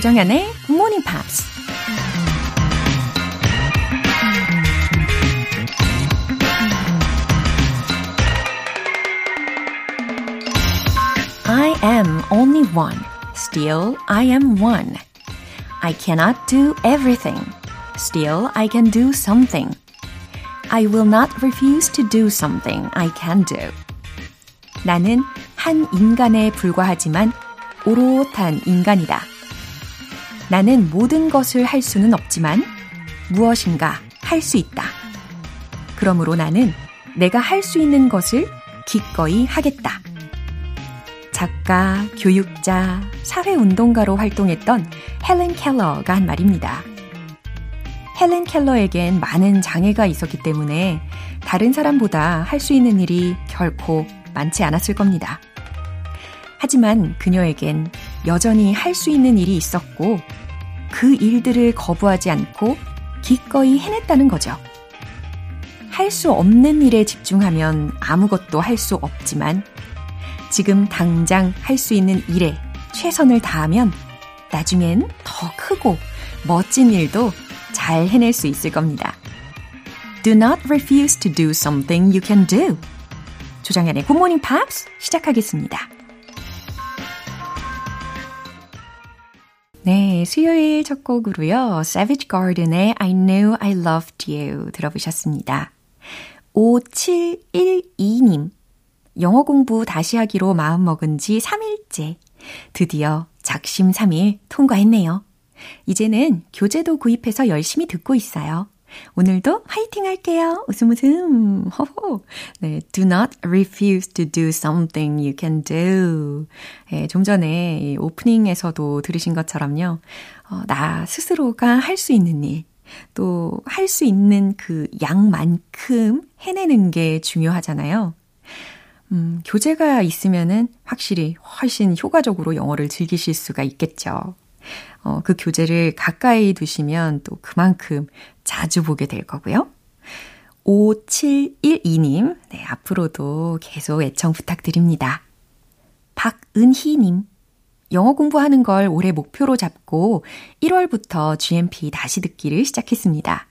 조정연의 Good Morning Pops. I am only one. Still, I am one. I cannot do everything. Still, I can do something. I will not refuse to do something I can do. 나는 한 인간에 불과하지만 오롯한 인간이다. 나는 모든 것을 할 수는 없지만 무엇인가 할 수 있다. 그러므로 나는 내가 할 수 있는 것을 기꺼이 하겠다. 작가, 교육자, 사회운동가로 활동했던 헬렌 켈러가 한 말입니다. 헬렌 켈러에겐 많은 장애가 있었기 때문에 다른 사람보다 할 수 있는 일이 결코 많지 않았을 겁니다. 하지만 그녀에겐 여전히 할 수 있는 일이 있었고 그 일들을 거부하지 않고 기꺼이 해냈다는 거죠. 할 수 없는 일에 집중하면 아무것도 할 수 없지만 지금 당장 할 수 있는 일에 최선을 다하면 나중엔 더 크고 멋진 일도 잘 해낼 수 있을 겁니다. Do not refuse to do something you can do. 조장현의 Morning Pops 시작하겠습니다. 네, 수요일 첫 곡으로요. Savage Garden의 I Knew I Loved You 들어보셨습니다. 5712님. 영어 공부 다시 하기로 마음먹은 지 3일째. 드디어 작심 3일 통과했네요. 이제는 교재도 구입해서 열심히 듣고 있어요. 오늘도 화이팅 할게요. 웃음 웃음. 호호. 네, do not refuse to do something you can do. 예, 좀 전에 이 오프닝에서도 들으신 것처럼요. 어, 나 스스로가 할 수 있는 일, 또 할 수 있는 그 양만큼 해내는 게 중요하잖아요. 음, 교재가 있으면은 확실히 훨씬 효과적으로 영어를 즐기실 수가 있겠죠. 어, 그 교재를 가까이 두시면 또 그만큼 자주 보게 될 거고요. 5712님, 네, 앞으로도 계속 애청 부탁드립니다. 박은희님, 영어 공부하는 걸 올해 목표로 잡고 1월부터 GMP 다시 듣기를 시작했습니다.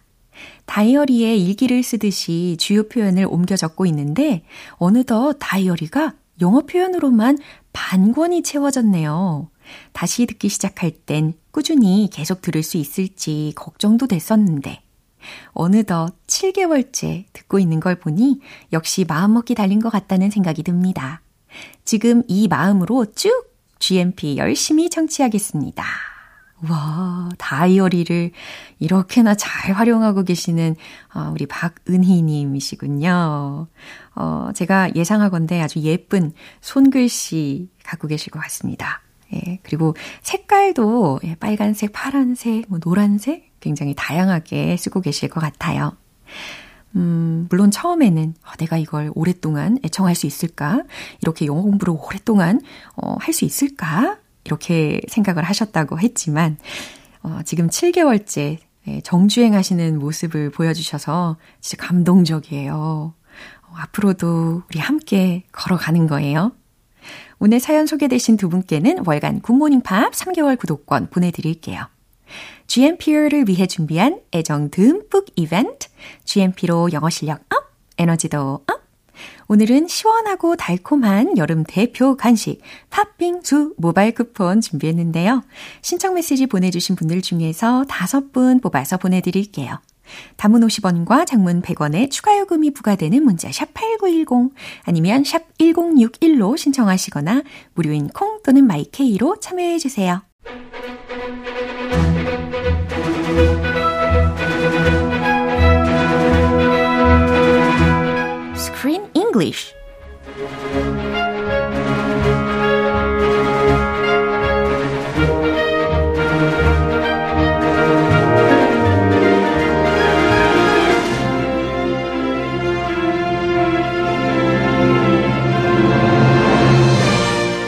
다이어리에 일기를 쓰듯이 주요 표현을 옮겨 적고 있는데 어느덧 다이어리가 영어 표현으로만 반 권이 채워졌네요. 다시 듣기 시작할 땐 꾸준히 계속 들을 수 있을지 걱정도 됐었는데 어느덧 7개월째 듣고 있는 걸 보니 역시 마음먹기 달린 것 같다는 생각이 듭니다. 지금 이 마음으로 쭉 GMP 열심히 청취하겠습니다. 와, 다이어리를 이렇게나 잘 활용하고 계시는 어, 우리 박은희 님이시군요. 어, 제가 예상하건대 아주 예쁜 손글씨 갖고 계실 것 같습니다. 예, 그리고 색깔도 예, 빨간색, 파란색, 뭐 노란색 굉장히 다양하게 쓰고 계실 것 같아요. 음, 물론 처음에는 어, 내가 이걸 오랫동안 애청할 수 있을까? 이렇게 영어 공부를 오랫동안 어, 할 수 있을까? 이렇게 생각을 하셨다고 했지만 어, 지금 7개월째 예, 정주행 하시는 모습을 보여주셔서 진짜 감동적이에요. 어, 앞으로도 우리 함께 걸어가는 거예요. 오늘 사연 소개되신 두 분께는 월간 굿모닝 팝스 3개월 구독권 보내드릴게요. GMP를 위해 준비한 애정 듬뿍 이벤트, GMP로 영어 실력 up, 에너지도 up, 오늘은 시원하고 달콤한 여름 대표 간식 팥빙수 모바일 쿠폰 준비했는데요. 신청 메시지 보내주신 분들 중에서 다섯 분 뽑아서 보내드릴게요. 단문 50원과 장문 100원의 추가 요금이 부과되는 문자 샵8910 아니면 샵 1061로 신청하시거나 무료인 콩 또는 my K로 참여해 주세요. English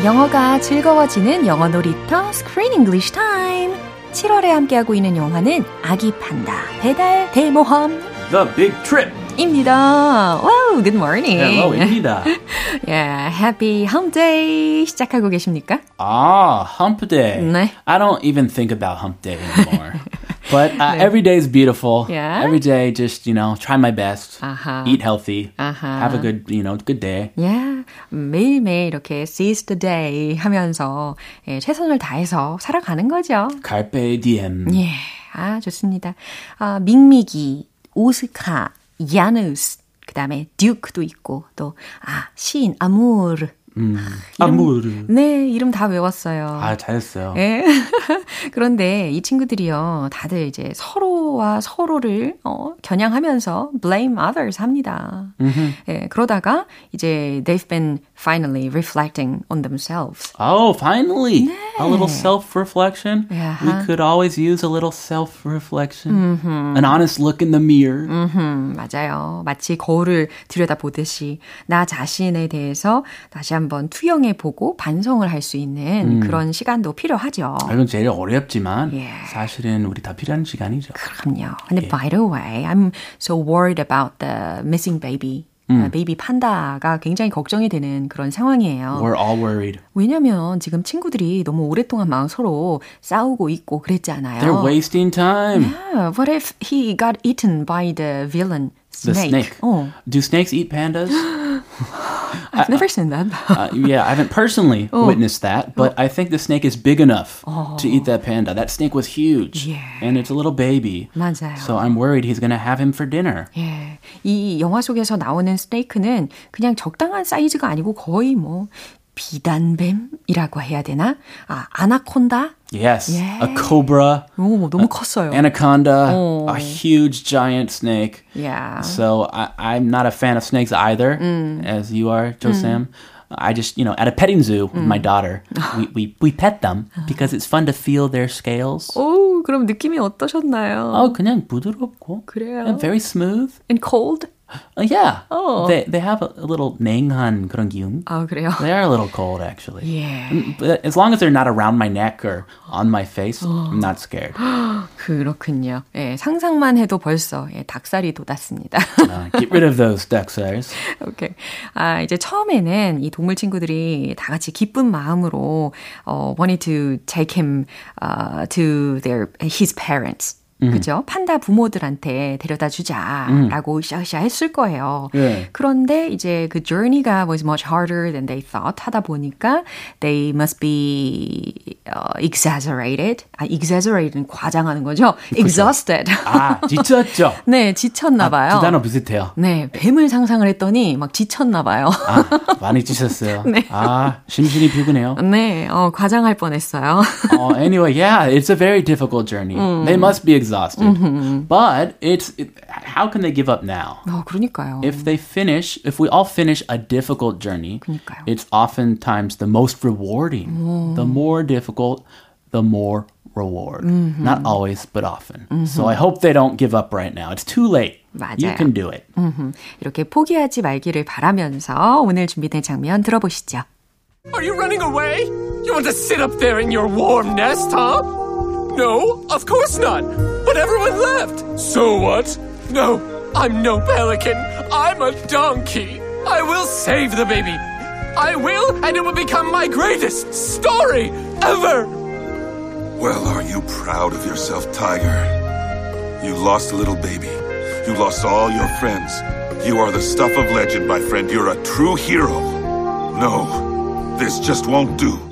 영어가 즐거워지는 영어 놀이터 Screen English Time. 7월에 함께하고 있는 영화는 아기 판다 배달 대모험. The Big Trip. 입니다. Wow, good morning. Hello입니다. yeah, happy hump day 시작하고 계십니까? Ah, hump day. 네. I don't even think about hump day anymore. But uh, every day is beautiful. Yeah. Every day, just you know, try my best. Uh-huh. Eat healthy. Uh-huh. Have a good, you know, good day. Yeah, 매일매일 이렇게 seize the day 하면서 예, 최선을 다해서 살아가는 거죠. Carpe diem. 예, 아, 좋습니다. 아, 밍미기, 오스카, 야누스, 그 다음에 듀크도 있고, 또, 아, 시인, 아무르. 아무르. 네, 이름 다 외웠어요. 아, 잘했어요. 예. 그런데 이 친구들이요, 다들 이제 서로와 서로를 어, 겨냥하면서 blame others 합니다. 예, 그러다가 이제 they've been finally reflecting on themselves. Oh, finally! A little self-reflection. Yeah. We could always use a little self-reflection. An honest look in the mirror. 음, 맞아요. 마치 거울을 들여다보듯이 나 자신에 대해서 다시 한번 투영해 보고 반성을 할 수 있는 그런 시간도 필요하죠. 아, 이건 제일 어렵지만 예. 사실은 우리 다 필요한 시간이죠. 그럼요. 근데 by the way, I'm so worried about the missing baby. 아, 베이비 판다가 굉장히 걱정이 되는 그런 상황이에요. We're all worried. 왜냐면 지금 친구들이 너무 오랫동안 막 서로 싸우고 있고 그랬잖아요. They're wasting time. Yeah, what if he got eaten by the villain The snake? snake. 어, Do snakes eat pandas? I've never seen that. uh, yeah, I haven't personally witnessed that, but I think the snake is big enough to eat that panda. That snake was huge, Yeah. and it's a little baby. 맞아요. So I'm worried he's gonna have him for dinner. 예, 이 영화 속에서 나오는 스네이크는 그냥 적당한 사이즈가 아니고 거의 뭐 비단뱀이라고 해야 되나? 아, 아나콘다? Yes, Yeah. a cobra, 오, 너무 컸어요. anaconda, Oh. a huge giant snake. yeah. So I, I'm not a fan of snakes either, as you are, Joe Sam. I just, you know, at a petting zoo with my daughter, we, we, we pet them because it's fun to feel their scales. 오, 그럼 느낌이 어떠셨나요? 어, 그냥 부드럽고. 그래요? and very smooth. And cold? Uh, yeah. Oh. They, they have a, a little 냉한 그런 기운. 아, 그래요? They are a little cold, actually. 예. Mm, But as long as they're not around my neck or on my face, I'm not scared. 그렇군요. 예, 상상만 해도 벌써 예, 닭살이 돋았습니다. Uh, get rid of those duckstars. 오케이. 아, 이제 처음에는 이 동물 친구들이 다 같이 기쁜 마음으로 어, wanted to take him uh, to their his parents. 그죠? 판다 부모들한테 데려다 주자라고 으쌰으쌰 했을 거예요. 예. 그런데 이제 그 journey가 was much harder than they thought 하다 보니까 they must be uh, exaggerated. 아, exaggerated는 과장하는 거죠. exhausted. 아, 지쳤죠? 네, 지쳤나 봐요. 두 단어 비슷해요. 네, 뱀을 상상을 했더니 막 지쳤나 봐요. 아, 많이 지쳤어요. 네. 아, 심신이 피곤해요. 네, 어, 과장할 뻔했어요. Oh, anyway, yeah, it's a very difficult journey. They must be exhausted. But it's it, how can they give up now? 어, 그러니까요. If they finish, if we all finish a difficult journey, 그러니까요. it's oftentimes the most rewarding. The more difficult, the more reward. Not always, but often. So I hope they don't give up right now. It's too late. You 맞아요. can do it. 음흠, 이렇게 포기하지 말기를 바라면서 오늘 준비된 장면 들어보시죠. Are you running away? You want to sit up there in your warm nest, huh? No, of course not. But everyone left. So what? No, I'm no pelican. I'm a donkey. I will save the baby. I will, and it will become my greatest story ever. Well, are you proud of yourself, Tiger? You lost a little baby. You lost all your friends. You are the stuff of legend, my friend. You're a true hero. No, this just won't do.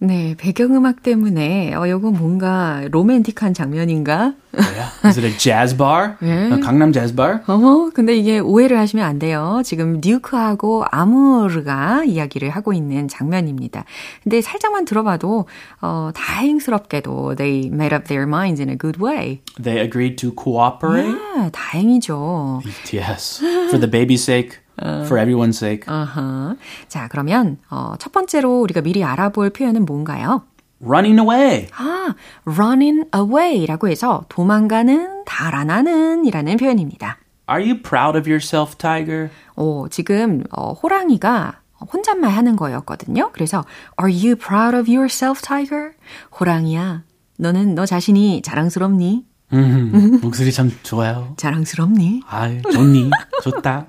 네, 배경음악 때문에 어, 이건 뭔가 로맨틱한 장면인가? Yeah. Is it a jazz bar? Yeah. A Gangnam Jazz Bar? 어머, 근데 이게 오해를 하시면 안 돼요. 지금 듀크하고 아무르가 이야기를 하고 있는 장면입니다. 근데 살짝만 들어봐도 어, 다행스럽게도 they made up their minds in a good way. They agreed to cooperate. 아, 다행이죠. Yes. For the baby's sake, for everyone's sake. 아하. 자, 그러면 어, 첫 번째로 우리가 미리 알아볼 표현은 뭔가요? Running away. 아, running away라고 해서 도망가는, 달아나는 이라는 표현입니다. Are you proud of yourself, Tiger? 오, 지금 어, 호랑이가 혼잣말 하는 거였거든요. 그래서 Are you proud of yourself, Tiger? 호랑이야, 너는 너 자신이 자랑스럽니? 음, 목소리 참 좋아요. 자랑스럽니? 아, 좋니? 좋다.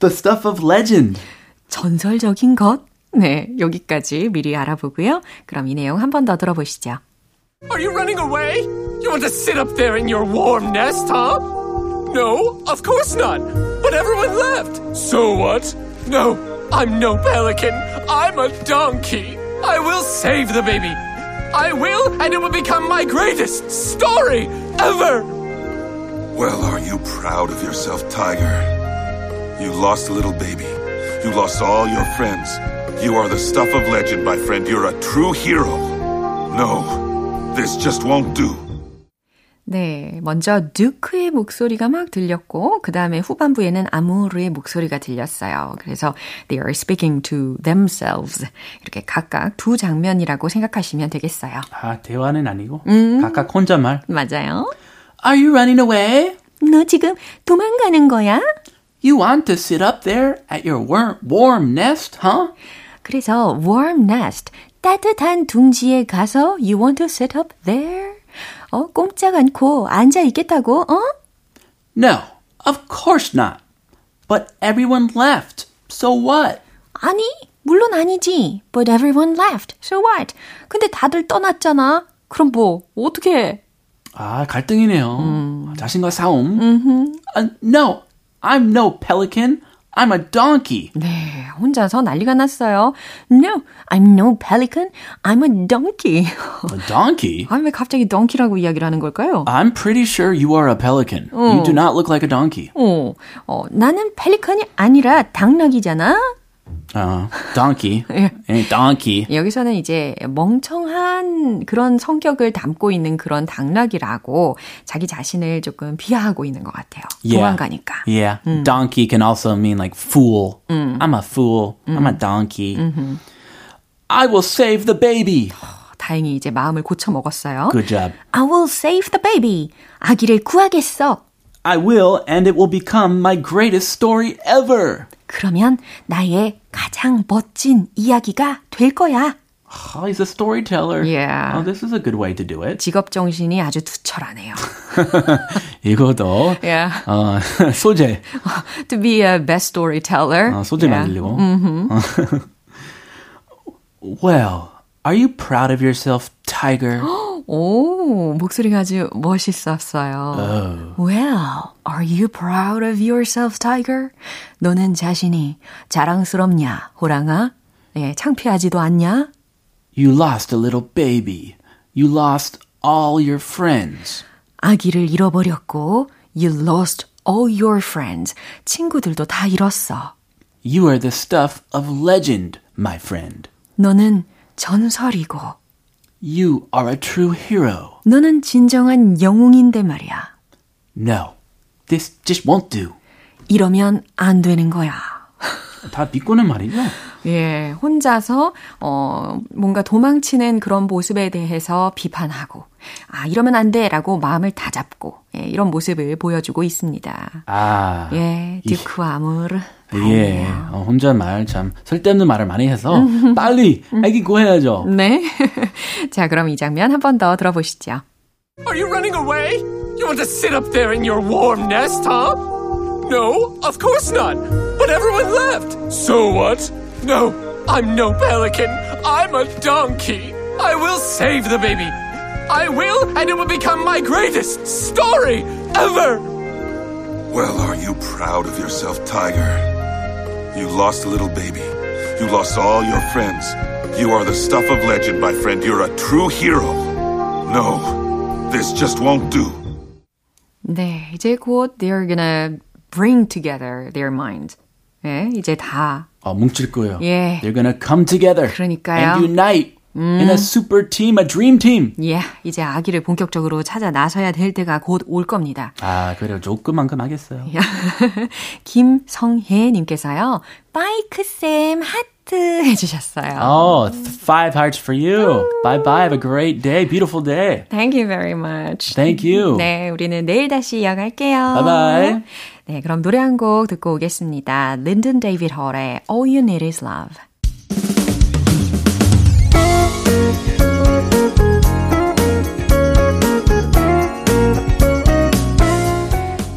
The stuff of legend. 전설적인 것? 네, 여기까지 미리 알아보고요. 그럼 이 내용 한 번 더 들어보시죠. Are you running away? You want to sit up there in your warm nest, huh? No, of course not. But everyone left. So what? No, I'm no pelican. I'm a donkey. I will save the baby. I will, and it will become my greatest story ever. Well, are you proud of yourself, Tiger? You lost a little baby. You lost all your friends. You are the stuff of legend, my friend. You're a true hero. No, this just won't do. 네, 먼저 듀크의 목소리가 막 들렸고 그 다음에 후반부에는 아무르의 목소리가 들렸어요. 그래서 they are speaking to themselves 이렇게 각각 두 장면이라고 생각하시면 되겠어요. 아, 대화는 아니고 각각 혼자말. 맞아요. Are you running away? 너 지금 도망가는 거야? You want to sit up there at your warm, warm nest, huh? 그래서 warm nest, 따뜻한 둥지에 가서 you want to sit up there? 어, 꼼짝 않고 앉아 있겠다고, 어? No, of course not. But everyone left. So what? 아니, 물론 아니지. But everyone left. So what? 근데 다들 떠났잖아. 그럼 뭐, 어떻게 해? 아, 갈등이네요. 자신과 싸움. Uh, no, I'm no pelican. I'm a donkey. 네, 혼자서 난리가 났어요. No, I'm no pelican. I'm a donkey. A donkey? 아, 왜 갑자기 donkey라고 이야기를 하는 걸까요? I'm pretty sure you are a pelican. You do not look like a donkey. 어, 어, 나는 펠리컨이 아니라 당나귀잖아. Uh, donkey. 예. Donkey. 여기서는 이제 멍청한 그런 성격을 담고 있는 그런 당나귀라고 자기 자신을 조금 비하하고 있는 것 같아요. 도망가니까. Yeah. Donkey can also mean like fool. I'm a fool. I'm a donkey. I will save the baby. 다행히 이제 마음을 고쳐 먹었어요. Good job. I will save the baby. 아기를 구하겠어. I will, and it will become my greatest story ever. 그러면 나의 가장 멋진 이야기가 될 거야. Oh, he's a storyteller. Yeah. Oh, this is a good way to do it. 직업 정신이 아주 투철하네요. 이거도 Yeah. 어, 소재 To be a best storyteller. 어, 소재 Yeah. 만들려고. well, are you proud of yourself, Tiger? 오, 목소리가 아주 멋있었어요. Well, are you proud of yourself, Tiger? 너는 자신이 자랑스럽냐, 호랑아? 예, 창피하지도 않냐? You lost a little baby. You lost all your friends. 아기를 잃어버렸고, you lost all your friends. 친구들도 다 잃었어. You are the stuff of legend, my friend. 너는 전설이고, You are a true hero. 너는 진정한 영웅인데 말이야. No, this just won't do. 이러면 안 되는 거야. 다 비꼬는 말이죠? 예, 혼자서, 어, 뭔가 도망치는 그런 모습에 대해서 비판하고, 아, 이러면 안 돼, 라고 마음을 다잡고, 예, 이런 모습을 보여주고 있습니다. 아. 예, 이- 듀크와 아무르. 예, 어, 혼자 말참 쓸데없는 말을 많이 해서 빨리 애기 구해야죠. 네. 자, 그럼 이 장면 한 번 더 들어보시죠. Are you running away? You want to sit up there in your warm nest, huh? No, of course not. But everyone left. So what? No, I'm no pelican. I'm a donkey. I will save the baby. I will, and it will become my greatest story ever. Well, are you proud of yourself, Tiger? You lost a little baby. You lost all your friends. You are the stuff of legend, my friend. You're a true hero. No, this just won't do. 네, 이제 곧 they're gonna bring together their minds. 예, 이제 다 어, 뭉칠 거예요. 예. They're gonna come together 그러니까요. and unite In a super team, a dream team. 예, 이제 아기를 본격적으로 찾아 나서야 될 때가 곧 올 겁니다. 아, 그래요. 조금만큼 하겠어요. 김성혜님께서요, 파이크쌤 하트 해주셨어요. Oh, five hearts for you. Bye bye. Have a great day. Beautiful day. Thank you very much. Thank you. 네, 우리는 내일 다시 이어갈게요. Bye bye. 네, 그럼 노래 한 곡 듣고 오겠습니다. 린든 데이비드 홀의 All You Need Is Love.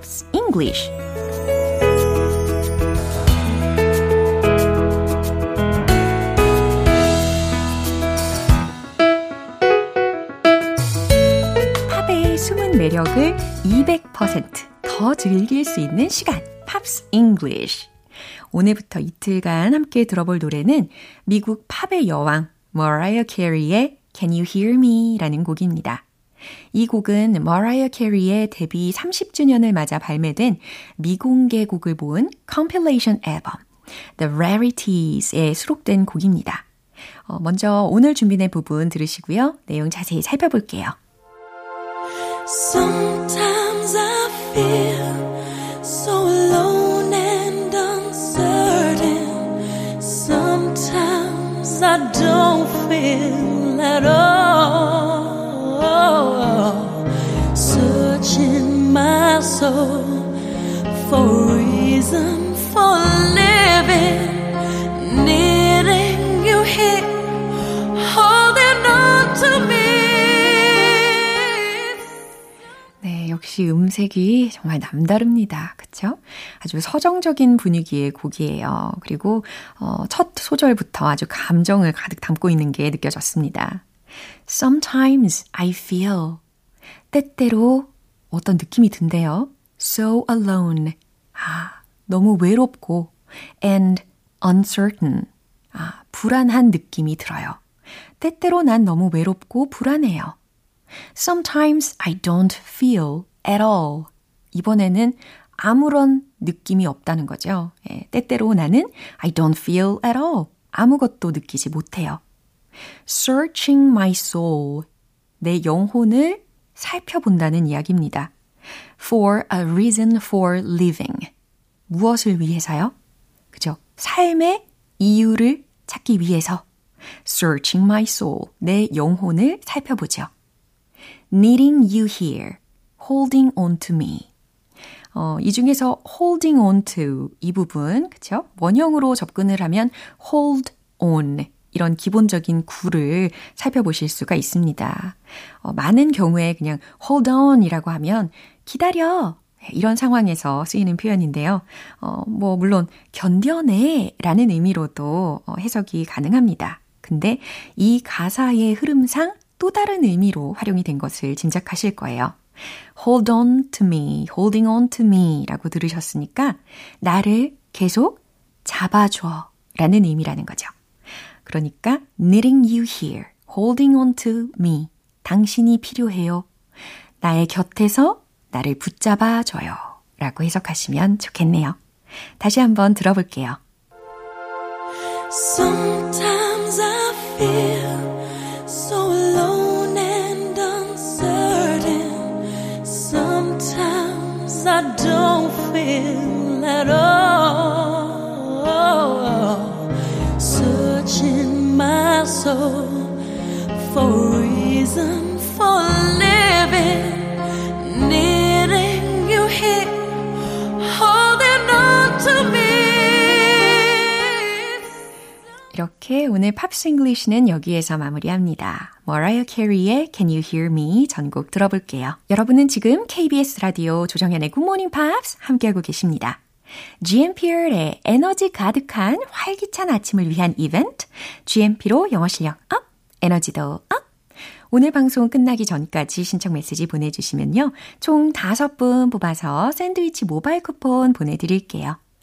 Pops English. 팝의 숨은 매력을 200%더 즐길 수 있는 시간. Pops English. 오늘부터 이틀간 함께 들어볼 노래는 미국 팝의 여왕 머라이어 캐리의 Can You Hear Me? 라는 곡입니다. 이 곡은 머라이어 캐리의 데뷔 30주년을 맞아 발매된 미공개 곡을 모은 compilation 앨범 The Rarities에 수록된 곡입니다. 어, 먼저 오늘 준비된 부분 들으시고요. 내용 자세히 살펴볼게요. Sometimes I feel so alone and uncertain. Sometimes I don't feel at all. 역시 음색이 정말 남다릅니다. 그쵸? 아주 서정적인 분위기의 곡이에요. 그리고, 어, 첫 소절부터 아주 감정을 가득 담고 있는 게 느껴졌습니다. Sometimes I feel. 때때로 어떤 느낌이 든대요. So alone. 아, 너무 외롭고, and uncertain. 아, 불안한 느낌이 들어요. 때때로 난 너무 외롭고 불안해요. Sometimes I don't feel at all. 이번에는 아무런 느낌이 없다는 거죠. 예, 때때로 나는 I don't feel at all. 아무것도 느끼지 못해요. Searching my soul. 내 영혼을 살펴본다는 이야기입니다. For a reason for living. 무엇을 위해서요? 그죠? 삶의 이유를 찾기 위해서. Searching my soul. 내 영혼을 살펴보죠. needing you here, holding on to me. 어, 이 중에서 holding on to 이 부분, 그쵸? 원형으로 접근을 하면 hold on 이런 기본적인 구를 살펴보실 수가 있습니다. 어, 많은 경우에 그냥 hold on 이라고 하면 기다려 이런 상황에서 쓰이는 표현인데요. 어, 뭐, 물론, 견뎌내 라는 의미로도 어, 해석이 가능합니다. 근데 이 가사의 흐름상 또 다른 의미로 활용이 된 것을 짐작하실 거예요. Hold on to me, holding on to me 라고 들으셨으니까 나를 계속 잡아줘 라는 의미라는 거죠. 그러니까 knitting you here, holding on to me. 당신이 필요해요. 나의 곁에서 나를 붙잡아 줘요. 라고 해석하시면 좋겠네요. 다시 한번 들어볼게요. Sometimes I feel don't feel at all. Searching my soul for reason for living. 이렇게 오늘 Pops English는 여기에서 마무리합니다. 머라이어 캐리의 Can You Hear Me 전곡 들어볼게요. 여러분은 지금 KBS 라디오 조정현의 굿모닝 팝스 함께하고 계십니다. GMP의 에너지 가득한 활기찬 아침을 위한 이벤트 GMP로 영어 실력 up, 에너지도 up! 오늘 방송 끝나기 전까지 신청 메시지 보내주시면요. 총 5분 뽑아서 샌드위치 모바일 쿠폰 보내드릴게요.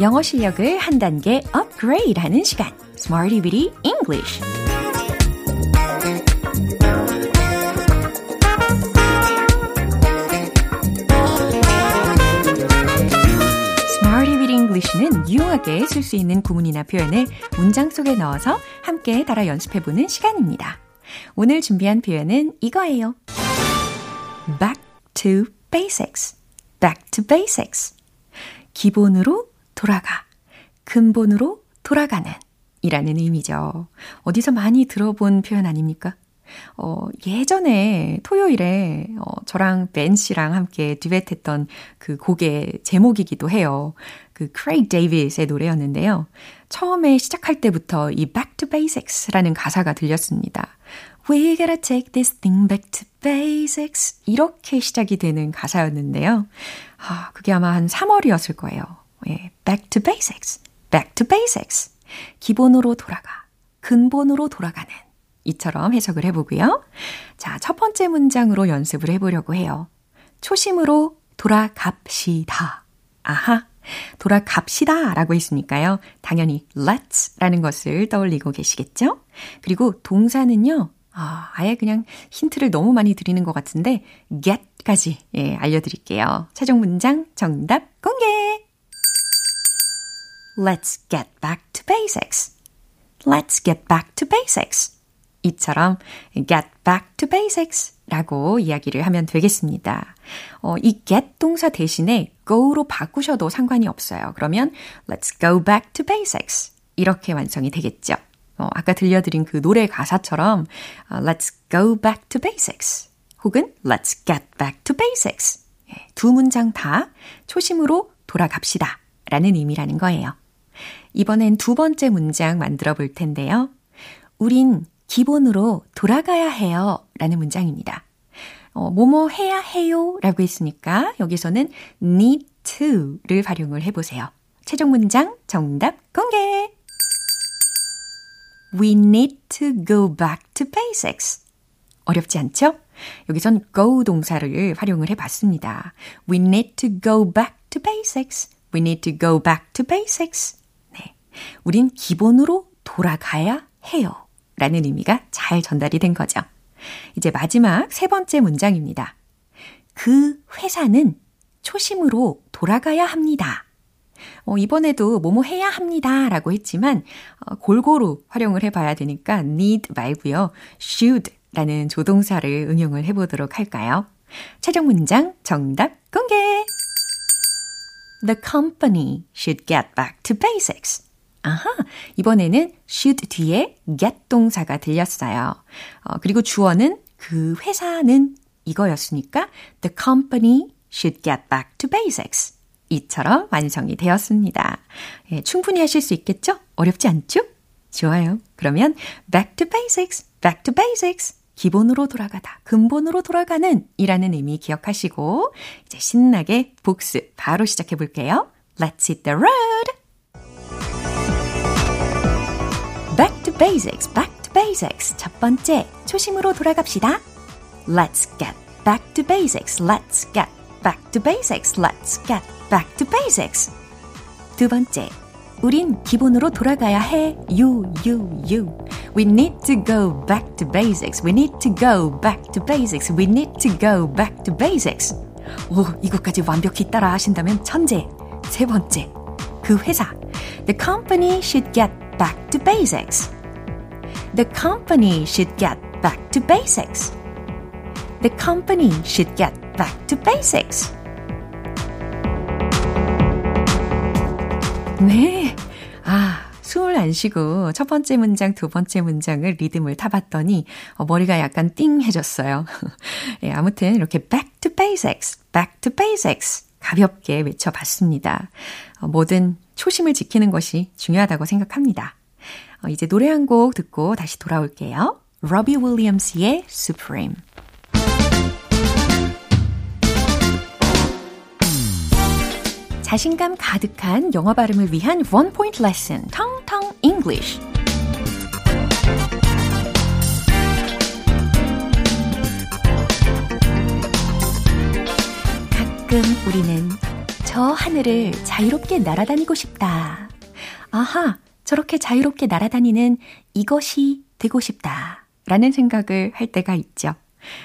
영어 실력을 한 단계 업그레이드 하는 시간. Smarty Bitty English. English는 유용하게 쓸 수 있는 구문이나 표현을 문장 속에 넣어서 함께 따라 연습해보는 시간입니다. 오늘 준비한 표현은 이거예요. Back to basics. Back to basics. 기본으로 돌아가. 근본으로 돌아가는 이라는 의미죠. 어디서 많이 들어본 표현 아닙니까? 어, 예전에 토요일에 어, 저랑 벤 씨랑 함께 듀엣 했던 그 곡의 제목이기도 해요. 그 크레이크 데이비스의 노래였는데요. 처음에 시작할 때부터 이 Back to Basics라는 가사가 들렸습니다. We gotta take this thing back to basics. 이렇게 시작이 되는 가사였는데요. 아, 그게 아마 한 3월이었을 거예요. 예, back to basics. back to basics. 기본으로 돌아가. 근본으로 돌아가는. 이처럼 해석을 해보고요. 자, 첫 번째 문장으로 연습을 해보려고 해요. 초심으로 돌아갑시다. 아하. 돌아갑시다 라고 했으니까요. 당연히 let's 라는 것을 떠올리고 계시겠죠? 그리고 동사는요. 아, 아예 그냥 힌트를 너무 많이 드리는 것 같은데 get까지 예, 알려드릴게요. 최종 문장 정답 공개! Let's get back to basics. Let's get back to basics. 이처럼 get back to basics 라고 이야기를 하면 되겠습니다. 어, 이 get 동사 대신에 go로 바꾸셔도 상관이 없어요. 그러면 let's go back to basics. 이렇게 완성이 되겠죠. 어, 아까 들려드린 그 노래 가사처럼 uh, let's go back to basics 혹은 let's get back to basics. 예, 두 문장 다 초심으로 돌아갑시다 라는 의미라는 거예요. 이번엔 두 번째 문장 만들어 볼 텐데요. 우린 기본으로 돌아가야 해요. 라는 문장입니다. 어, 뭐뭐 해야 해요. 라고 했으니까 여기서는 need to를 활용을 해보세요. 최종 문장 정답 공개! We need to go back to basics. 어렵지 않죠? 여기선 go 동사를 활용을 해봤습니다. We need to go back to basics. We need to go back to basics. 네. 우린 기본으로 돌아가야 해요. 라는 의미가 잘 전달이 된 거죠. 이제 마지막 세 번째 문장입니다. 그 회사는 초심으로 돌아가야 합니다. 어, 이번에도 뭐뭐 해야 합니다 라고 했지만 어, 골고루 활용을 해봐야 되니까 need 말고요. should 라는 조동사를 응용을 해보도록 할까요? 최종 문장 정답 공개! The company should get back to basics. 아하, 이번에는 should 뒤에 get 동사가 들렸어요. 어, 그리고 주어는 그 회사는 이거였으니까 the company should get back to basics. 이처럼 완성이 되었습니다. 예, 충분히 하실 수 있겠죠? 어렵지 않죠? 좋아요. 그러면 back to basics, back to basics. 기본으로 돌아가다, 근본으로 돌아가는 이라는 의미 기억하시고 이제 신나게 복습 바로 시작해 볼게요. Let's hit the road! basics, back to basics. 첫 번째, 초심으로 돌아갑시다. Let's get back to basics. Let's get back to basics. Let's get back to basics. 두 번째, 우린 기본으로 돌아가야 해. You, you, you. We need to go back to basics. We need to go back to basics. We need to go back to basics. 오, 이것까지 완벽히 따라 하신다면 천재. 세 번째, 그 회사. The company should get back to basics. The company should get back to basics. The company should get back to basics. 네. 아, 숨을 안 쉬고 첫 번째 문장, 두 번째 문장을 리듬을 타봤더니 어, 머리가 약간 띵해졌어요. 예, 아무튼 이렇게 back to basics, back to basics 가볍게 외쳐봤습니다. 어, 뭐든 초심을 지키는 것이 중요하다고 생각합니다. 어, 이제 노래 한 곡 듣고 다시 돌아올게요. 로비 윌리엄스의 Supreme. 자신감 가득한 영어 발음을 위한 원 포인트 레슨, 텅텅 English. 가끔 우리는 저 하늘을 자유롭게 날아다니고 싶다. 아하, 저렇게 자유롭게 날아다니는 이것이 되고 싶다. 라는 생각을 할 때가 있죠.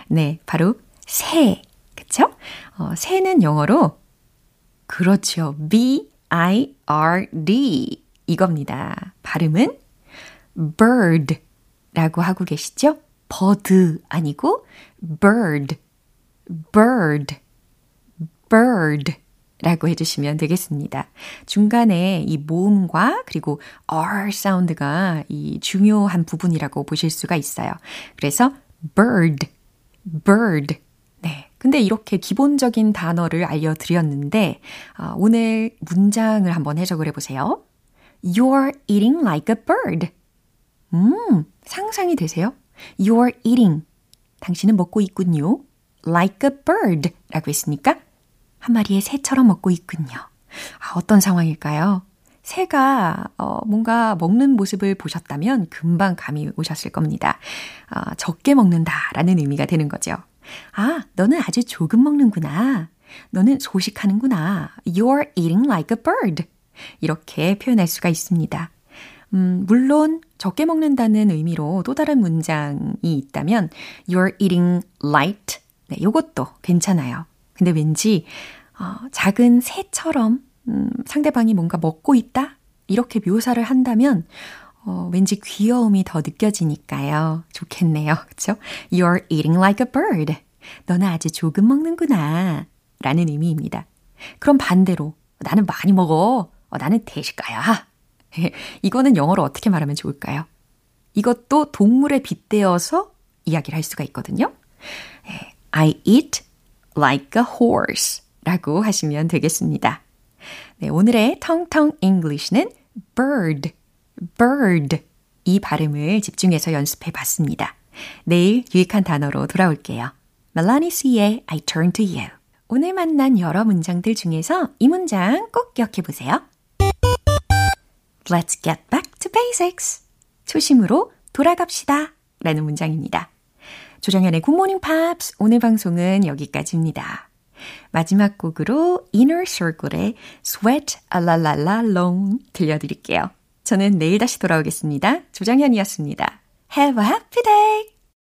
네, 바로 새. 그쵸? 어, 새는 영어로 그렇죠. B-I-R-D 이겁니다. 발음은 bird 라고 하고 계시죠? bird 아니고 bird, bird, bird 라고 해주시면 되겠습니다. 중간에 이 모음과 그리고 R 사운드가 이 중요한 부분이라고 보실 수가 있어요. 그래서 bird, bird. 네. 근데 이렇게 기본적인 단어를 알려드렸는데, 어, 오늘 문장을 한번 해석을 해보세요. You're eating like a bird. 음, 상상이 되세요? You're eating. 당신은 먹고 있군요. Like a bird. 라고 했으니까 한 마리의 새처럼 먹고 있군요. 아, 어떤 상황일까요? 새가 어, 뭔가 먹는 모습을 보셨다면 금방 감이 오셨을 겁니다. 어, 적게 먹는다라는 의미가 되는 거죠. 아, 너는 아주 조금 먹는구나. 너는 소식하는구나. You're eating like a bird. 이렇게 표현할 수가 있습니다. 음, 물론 적게 먹는다는 의미로 또 다른 문장이 있다면 You're eating light. 네, 요것도 괜찮아요. 근데 왠지 어, 작은 새처럼 음, 상대방이 뭔가 먹고 있다 이렇게 묘사를 한다면 어, 왠지 귀여움이 더 느껴지니까요. 좋겠네요. 그렇죠? You're eating like a bird. 너는 아주 조금 먹는구나. 라는 의미입니다. 그럼 반대로 나는 많이 먹어. 어, 나는 대식가야. 이거는 영어로 어떻게 말하면 좋을까요? 이것도 동물에 빗대어서 이야기를 할 수가 있거든요. I eat like a horse 라고 하시면 되겠습니다. 네, 오늘의 텅텅 English는 bird, bird 이 발음을 집중해서 연습해 봤습니다. 내일 유익한 단어로 돌아올게요. 멜라니 씨의 I turn to you. 오늘 만난 여러 문장들 중에서 이 문장 꼭 기억해 보세요. Let's get back to basics. 초심으로 돌아갑시다. 라는 문장입니다. 조정현의 굿모닝 팝스 오늘 방송은 여기까지입니다. 마지막 곡으로 Inner Circle의 Sweat a la la la long 들려드릴게요. 저는 내일 다시 돌아오겠습니다. 조정현이었습니다. Have a happy day!